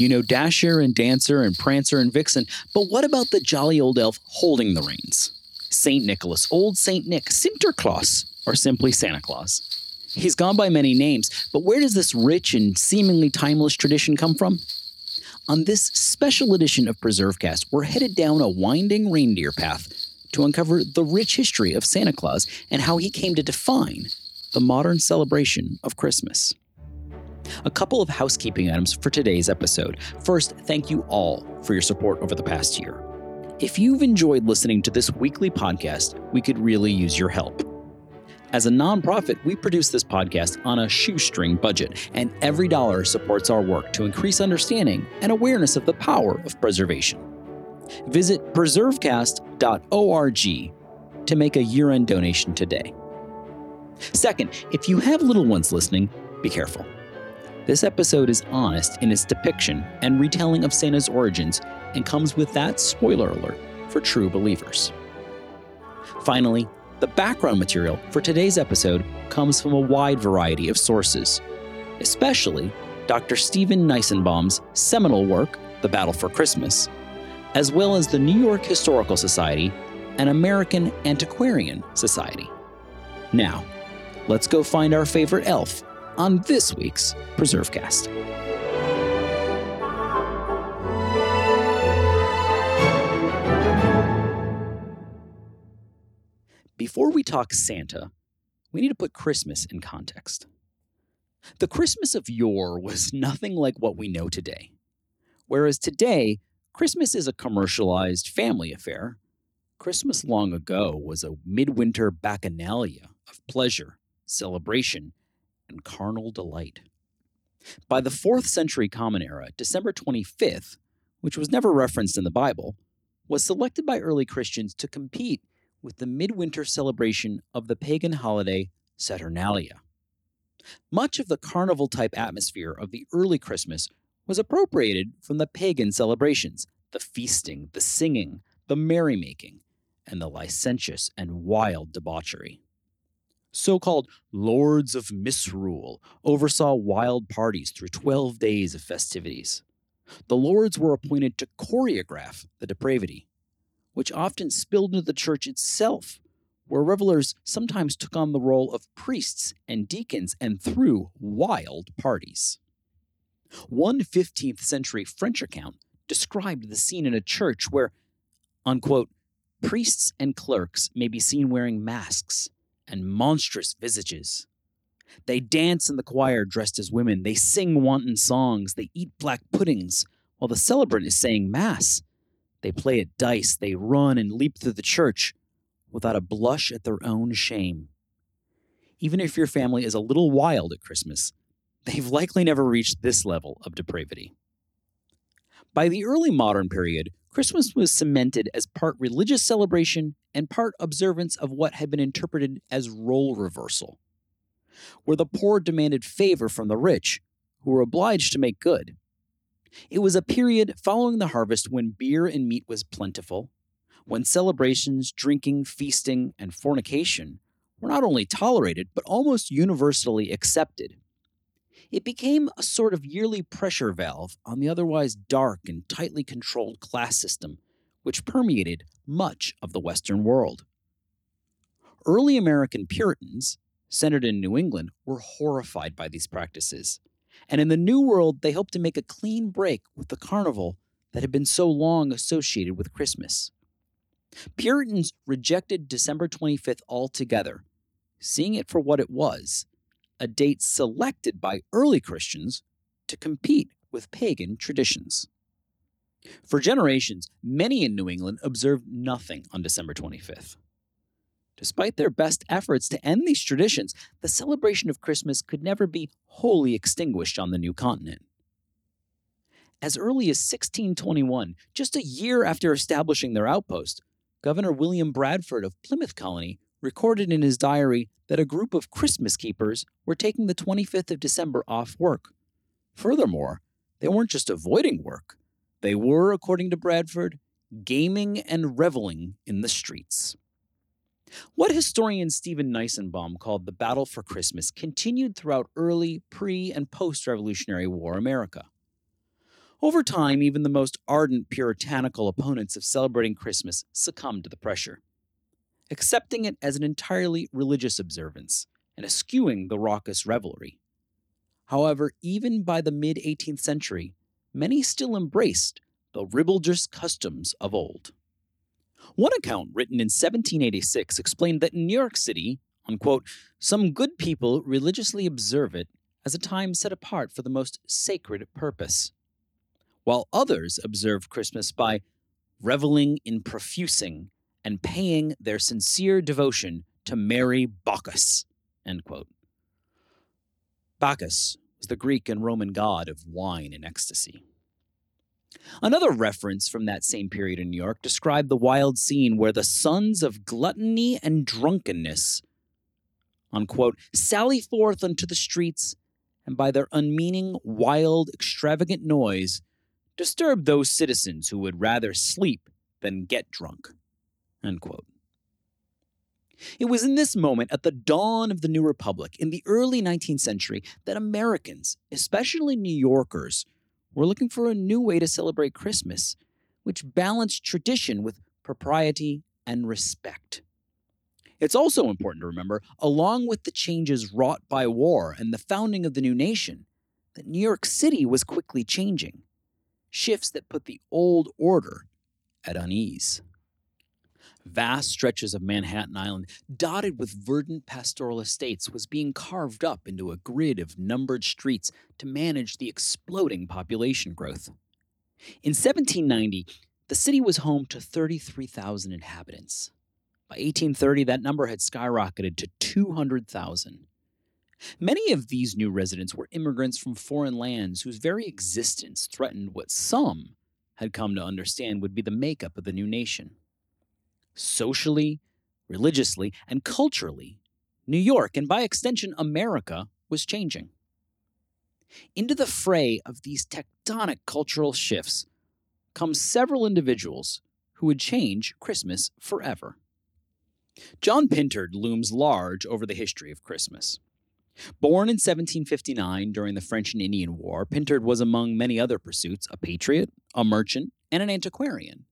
You know Dasher and Dancer and Prancer and Vixen, but what about the jolly old elf holding the reins? St. Nicholas, Old St. Nick, Sinterklaas, or simply Santa Claus. He's gone by many names, but where does this rich and seemingly timeless tradition come from? On this special edition of PreserveCast, we're headed down a winding reindeer path to uncover the rich history of Santa Claus and how he came to define the modern celebration of Christmas. A couple of housekeeping items for today's episode. First, thank you all for your support over the past year. If you've enjoyed listening to this weekly podcast, we could really use your help. As a nonprofit, we produce this podcast on a shoestring budget, and every dollar supports our work to increase understanding and awareness of the power of preservation. Visit preservecast.org to make a year end donation today. Second, if you have little ones listening, be careful. This episode is honest in its depiction and retelling of Santa's origins and comes with that spoiler alert for true believers. Finally, the background material for today's episode comes from a wide variety of sources, especially Dr. Stephen Nissenbaum's seminal work, The Battle for Christmas, as well as the New York Historical Society and American Antiquarian Society. Now, let's go find our favorite elf on this week's PreserveCast. Before we talk Santa, we need to put Christmas in context. The Christmas of yore was nothing like what we know today. Whereas today, Christmas is a commercialized family affair. Christmas long ago was a midwinter bacchanalia of pleasure, celebration, and carnal delight. By the 4th century Common Era, December 25th, which was never referenced in the Bible, was selected by early Christians to compete with the midwinter celebration of the pagan holiday Saturnalia. Much of the carnival type atmosphere of the early Christmas was appropriated from the pagan celebrations the feasting, the singing, the merrymaking, and the licentious and wild debauchery so called lords of misrule, oversaw wild parties through 12 days of festivities. The lords were appointed to choreograph the depravity, which often spilled into the church itself, where revelers sometimes took on the role of priests and deacons and threw wild parties. One 15th century French account described the scene in a church where, unquote, priests and clerks may be seen wearing masks and monstrous visages. They dance in the choir dressed as women. They sing wanton songs. They eat black puddings while the celebrant is saying Mass. They play at dice. They run and leap through the church without a blush at their own shame. Even if your family is a little wild at Christmas, they've likely never reached this level of depravity. By the early modern period, Christmas was cemented as part religious celebration and part observance of what had been interpreted as role reversal, where the poor demanded favor from the rich, who were obliged to make good. It was a period following the harvest when beer and meat was plentiful, when celebrations, drinking, feasting, and fornication were not only tolerated, but almost universally accepted. It became a sort of yearly pressure valve on the otherwise dark and tightly controlled class system which permeated much of the Western world. Early American Puritans, centered in New England, were horrified by these practices. And in the New World, they hoped to make a clean break with the carnival that had been so long associated with Christmas. Puritans rejected December 25th altogether, seeing it for what it was a date selected by early Christians to compete with pagan traditions. For generations, many in New England observed nothing on December 25th. Despite their best efforts to end these traditions, the celebration of Christmas could never be wholly extinguished on the new continent. As early as 1621, just a year after establishing their outpost, Governor William Bradford of Plymouth Colony recorded in his diary that a group of Christmas keepers were taking the 25th of December off work. Furthermore, they weren't just avoiding work, they were, according to Bradford, gaming and reveling in the streets. What historian Stephen Nissenbaum called the battle for Christmas continued throughout early, pre, and post Revolutionary War America. Over time, even the most ardent puritanical opponents of celebrating Christmas succumbed to the pressure, accepting it as an entirely religious observance and eschewing the raucous revelry. However, even by the mid 18th century, many still embraced the ribaldrous customs of old. One account written in 1786 explained that in New York City, unquote, some good people religiously observe it as a time set apart for the most sacred purpose, while others observe Christmas by reveling in profusing and paying their sincere devotion to Merry Bacchus. End quote. Bacchus was the Greek and Roman god of wine and ecstasy. Another reference from that same period in New York described the wild scene where the sons of gluttony and drunkenness, unquote, sally forth unto the streets and by their unmeaning, wild, extravagant noise disturb those citizens who would rather sleep than get drunk. It was in this moment, at the dawn of the New Republic, in the early 19th century, that Americans, especially New Yorkers, were looking for a new way to celebrate Christmas, which balanced tradition with propriety and respect. It's also important to remember, along with the changes wrought by war and the founding of the new nation, that New York City was quickly changing. Shifts that put the old order at unease. Vast stretches of Manhattan Island, dotted with verdant pastoral estates, was being carved up into a grid of numbered streets to manage the exploding population growth. In 1790, the city was home to 33,000 inhabitants. By 1830, that number had skyrocketed to 200,000. Many of these new residents were immigrants from foreign lands whose very existence threatened what some had come to understand would be the makeup of the new nation socially, religiously, and culturally, New York, and by extension, America, was changing. Into the fray of these tectonic cultural shifts come several individuals who would change Christmas forever. John Pintard looms large over the history of Christmas. Born in 1759 during the French and Indian War, Pintard was, among many other pursuits, a patriot, a merchant, and an antiquarian.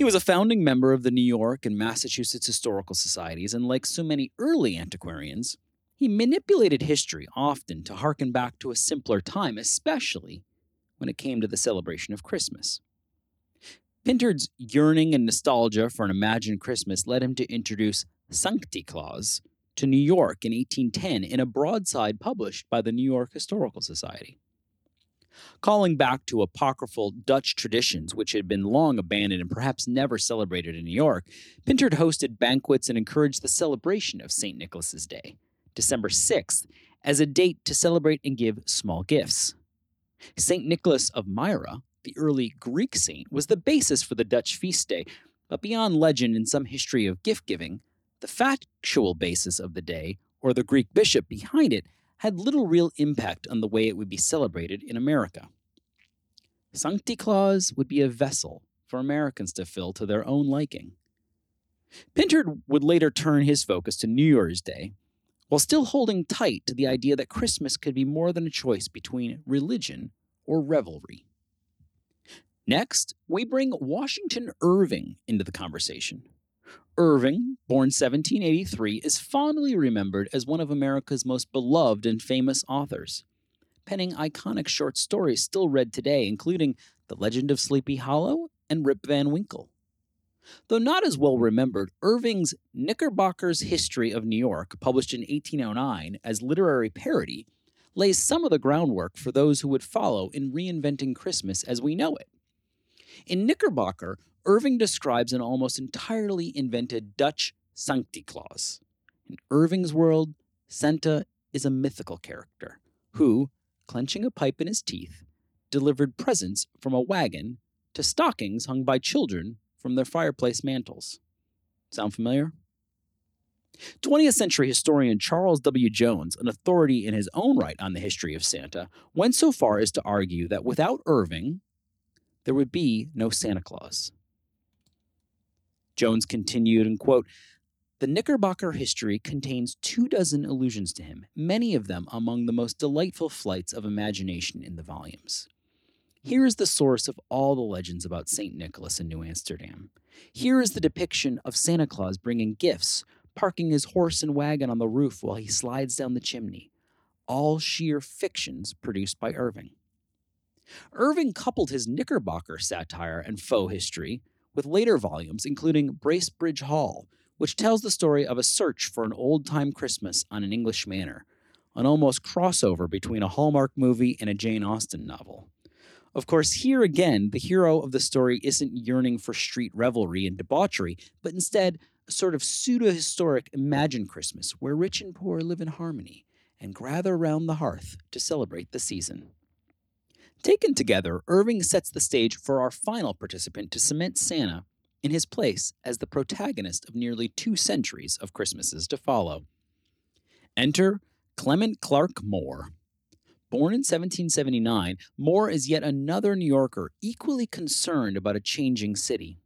He was a founding member of the New York and Massachusetts Historical Societies, and like so many early antiquarians, he manipulated history often to harken back to a simpler time, especially when it came to the celebration of Christmas. Pintard's yearning and nostalgia for an imagined Christmas led him to introduce Sancte Claus to New York in 1810 in a broadside published by the New York Historical Society calling back to apocryphal Dutch traditions which had been long abandoned and perhaps never celebrated in New York, Pintard hosted banquets and encouraged the celebration of St. Nicholas's Day, December 6th, as a date to celebrate and give small gifts. St. Nicholas of Myra, the early Greek saint, was the basis for the Dutch feast day, but beyond legend and some history of gift giving, the factual basis of the day, or the Greek bishop behind it, had little real impact on the way it would be celebrated in America. Sancte Claus would be a vessel for Americans to fill to their own liking. Pintard would later turn his focus to New Year's Day, while still holding tight to the idea that Christmas could be more than a choice between religion or revelry. Next, we bring Washington Irving into the conversation. Irving, born 1783, is fondly remembered as one of America's most beloved and famous authors, penning iconic short stories still read today, including The Legend of Sleepy Hollow and Rip Van Winkle. Though not as well remembered, Irving's Knickerbocker's History of New York, published in 1809 as literary parody, lays some of the groundwork for those who would follow in reinventing Christmas as we know it. In Knickerbocker, Irving describes an almost entirely invented Dutch Sancte Claus. In Irving's world, Santa is a mythical character who, clenching a pipe in his teeth, delivered presents from a wagon to stockings hung by children from their fireplace mantels. Sound familiar? 20th century historian Charles W. Jones, an authority in his own right on the history of Santa, went so far as to argue that without Irving, there would be no Santa Claus. Jones continued and quote, the Knickerbocker history contains two dozen allusions to him, many of them among the most delightful flights of imagination in the volumes. Here is the source of all the legends about St. Nicholas in New Amsterdam. Here is the depiction of Santa Claus bringing gifts, parking his horse and wagon on the roof while he slides down the chimney. All sheer fictions produced by Irving. Irving coupled his Knickerbocker satire and faux history with later volumes, including Bracebridge Hall, which tells the story of a search for an old time Christmas on an English manor, an almost crossover between a Hallmark movie and a Jane Austen novel. Of course, here again, the hero of the story isn't yearning for street revelry and debauchery, but instead a sort of pseudo historic imagined Christmas where rich and poor live in harmony and gather around the hearth to celebrate the season. Taken together, Irving sets the stage for our final participant to cement Santa in his place as the protagonist of nearly two centuries of Christmases to follow. Enter Clement Clarke Moore. Born in 1779, Moore is yet another New Yorker equally concerned about a changing city.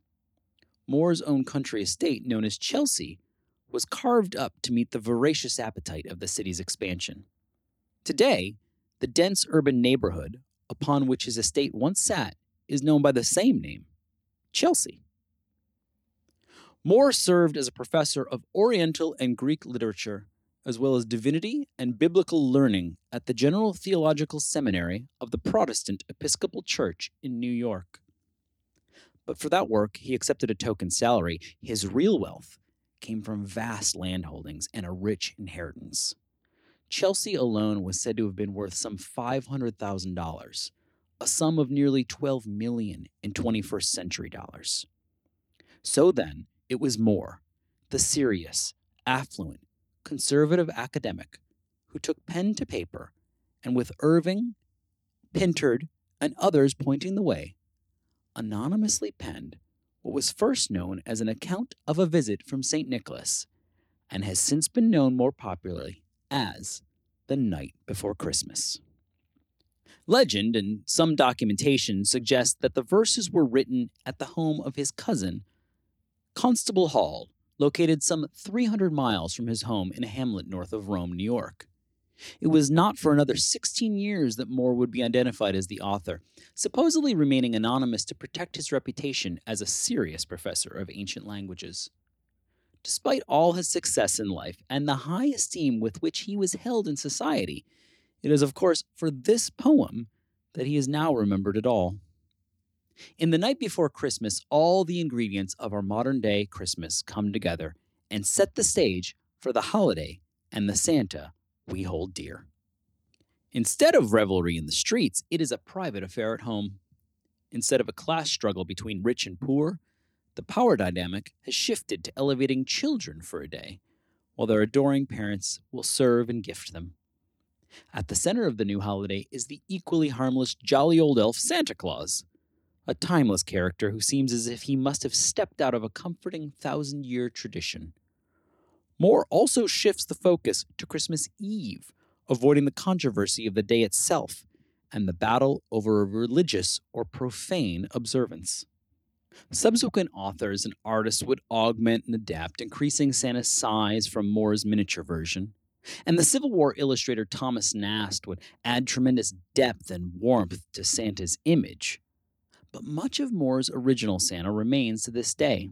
Moore's own country estate, known as Chelsea, was carved up to meet the voracious appetite of the city's expansion. Today, the dense urban neighborhood upon which his estate once sat is known by the same name Chelsea. Moore served as a professor of Oriental and Greek literature, as well as divinity and biblical learning at the General Theological Seminary of the Protestant Episcopal Church in New York. But for that work, he accepted a token salary. His real wealth came from vast landholdings and a rich inheritance. Chelsea alone was said to have been worth some $500,000, a sum of nearly 12 million in 21st century dollars. So then, it was Moore, the serious, affluent, conservative academic, who took pen to paper and with Irving, Pintard, and others pointing the way, anonymously penned what was first known as an account of a visit from St. Nicholas and has since been known more popularly as the night before Christmas. Legend and some documentation suggest that the verses were written at the home of his cousin, Constable Hall, located some 300 miles from his home in a hamlet north of Rome, New York. It was not for another 16 years that Moore would be identified as the author, supposedly remaining anonymous to protect his reputation as a serious professor of ancient languages. Despite all his success in life and the high esteem with which he was held in society, it is, of course, for this poem that he is now remembered at all. In the night before Christmas, all the ingredients of our modern day Christmas come together and set the stage for the holiday and the Santa we hold dear. Instead of revelry in the streets, it is a private affair at home. Instead of a class struggle between rich and poor, the power dynamic has shifted to elevating children for a day, while their adoring parents will serve and gift them. At the center of the new holiday is the equally harmless jolly old elf Santa Claus, a timeless character who seems as if he must have stepped out of a comforting thousand year tradition. Moore also shifts the focus to Christmas Eve, avoiding the controversy of the day itself and the battle over a religious or profane observance. Subsequent authors and artists would augment and adapt, increasing Santa's size from Moore's miniature version. And the Civil War illustrator Thomas Nast would add tremendous depth and warmth to Santa's image. But much of Moore's original Santa remains to this day.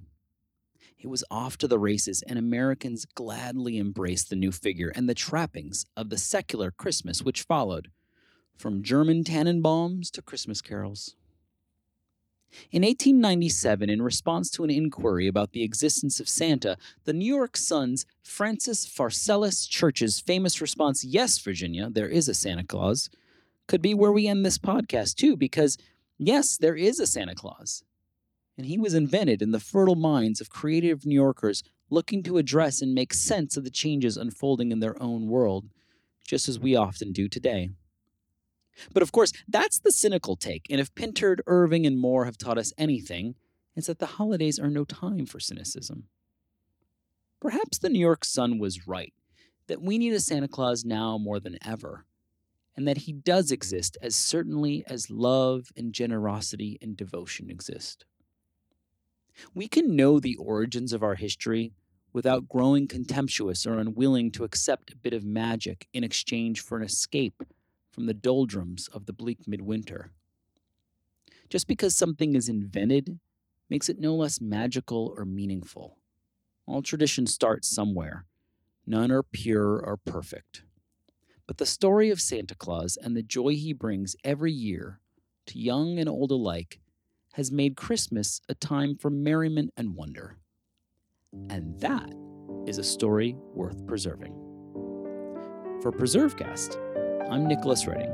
It was off to the races, and Americans gladly embraced the new figure and the trappings of the secular Christmas which followed, from German Tannenbaums to Christmas carols. In 1897, in response to an inquiry about the existence of Santa, the New York Sun's Francis Pharcellus Church's famous response, Yes, Virginia, there is a Santa Claus, could be where we end this podcast too, because yes, there is a Santa Claus and he was invented in the fertile minds of creative New Yorkers looking to address and make sense of the changes unfolding in their own world, just as we often do today. But of course, that's the cynical take, and if Pintard, Irving, and Moore have taught us anything, it's that the holidays are no time for cynicism. Perhaps the New York Sun was right, that we need a Santa Claus now more than ever, and that he does exist as certainly as love and generosity and devotion exist. We can know the origins of our history without growing contemptuous or unwilling to accept a bit of magic in exchange for an escape from the doldrums of the bleak midwinter. Just because something is invented makes it no less magical or meaningful. All traditions start somewhere. None are pure or perfect. But the story of Santa Claus and the joy he brings every year to young and old alike has made Christmas a time for merriment and wonder. And that is a story worth preserving. For PreserveCast, I'm Nicholas Redding,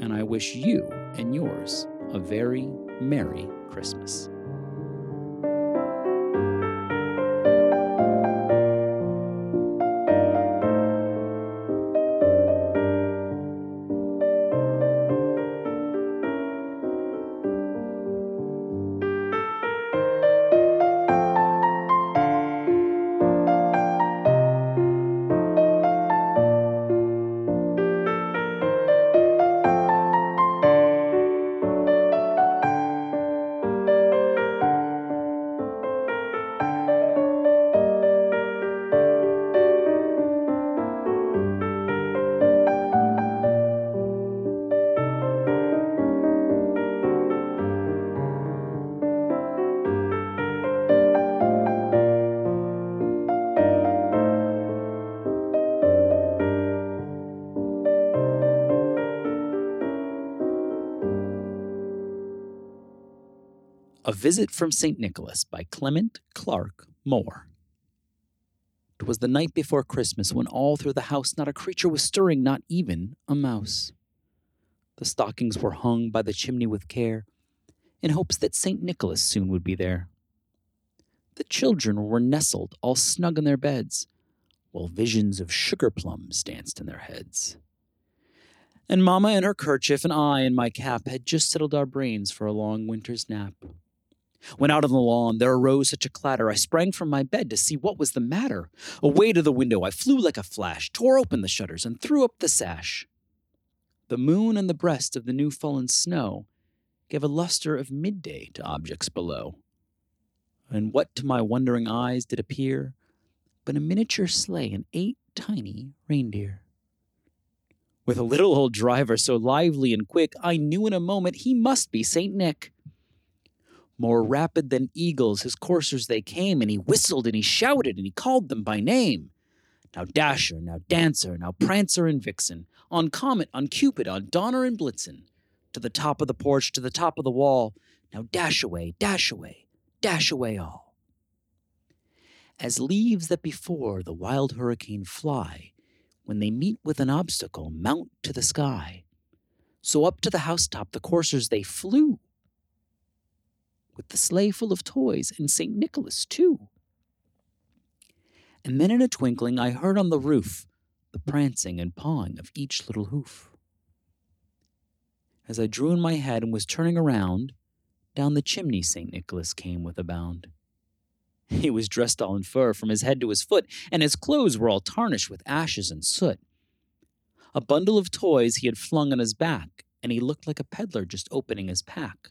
and I wish you and yours a very Merry Christmas. Visit from St. Nicholas by Clement Clarke Moore. It was the night before Christmas when all through the house not a creature was stirring, not even a mouse. The stockings were hung by the chimney with care, in hopes that St. Nicholas soon would be there. The children were nestled all snug in their beds, while visions of sugar plums danced in their heads. And Mamma in her kerchief and I in my cap had just settled our brains for a long winter's nap. When out on the lawn there arose such a clatter, I sprang from my bed to see what was the matter. Away to the window I flew like a flash, tore open the shutters, and threw up the sash. The moon and the breast of the new fallen snow gave a luster of midday to objects below. And what to my wondering eyes did appear but a miniature sleigh and eight tiny reindeer. With a little old driver so lively and quick, I knew in a moment he must be St. Nick. More rapid than eagles, his coursers they came, and he whistled and he shouted and he called them by name. Now Dasher, now Dancer, now Prancer and Vixen, on Comet, on Cupid, on Donner and Blitzen, to the top of the porch, to the top of the wall, now dash away, dash away, dash away all. As leaves that before the wild hurricane fly, when they meet with an obstacle, mount to the sky. So up to the housetop the coursers they flew, with the sleigh full of toys and St. Nicholas, too. And then in a twinkling I heard on the roof the prancing and pawing of each little hoof. As I drew in my head and was turning around, down the chimney St. Nicholas came with a bound. He was dressed all in fur from his head to his foot, and his clothes were all tarnished with ashes and soot. A bundle of toys he had flung on his back, and he looked like a peddler just opening his pack.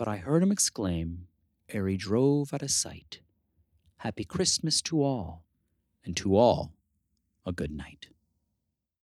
but I heard him exclaim, ere he drove out of sight, Happy Christmas to all, and to all a good night.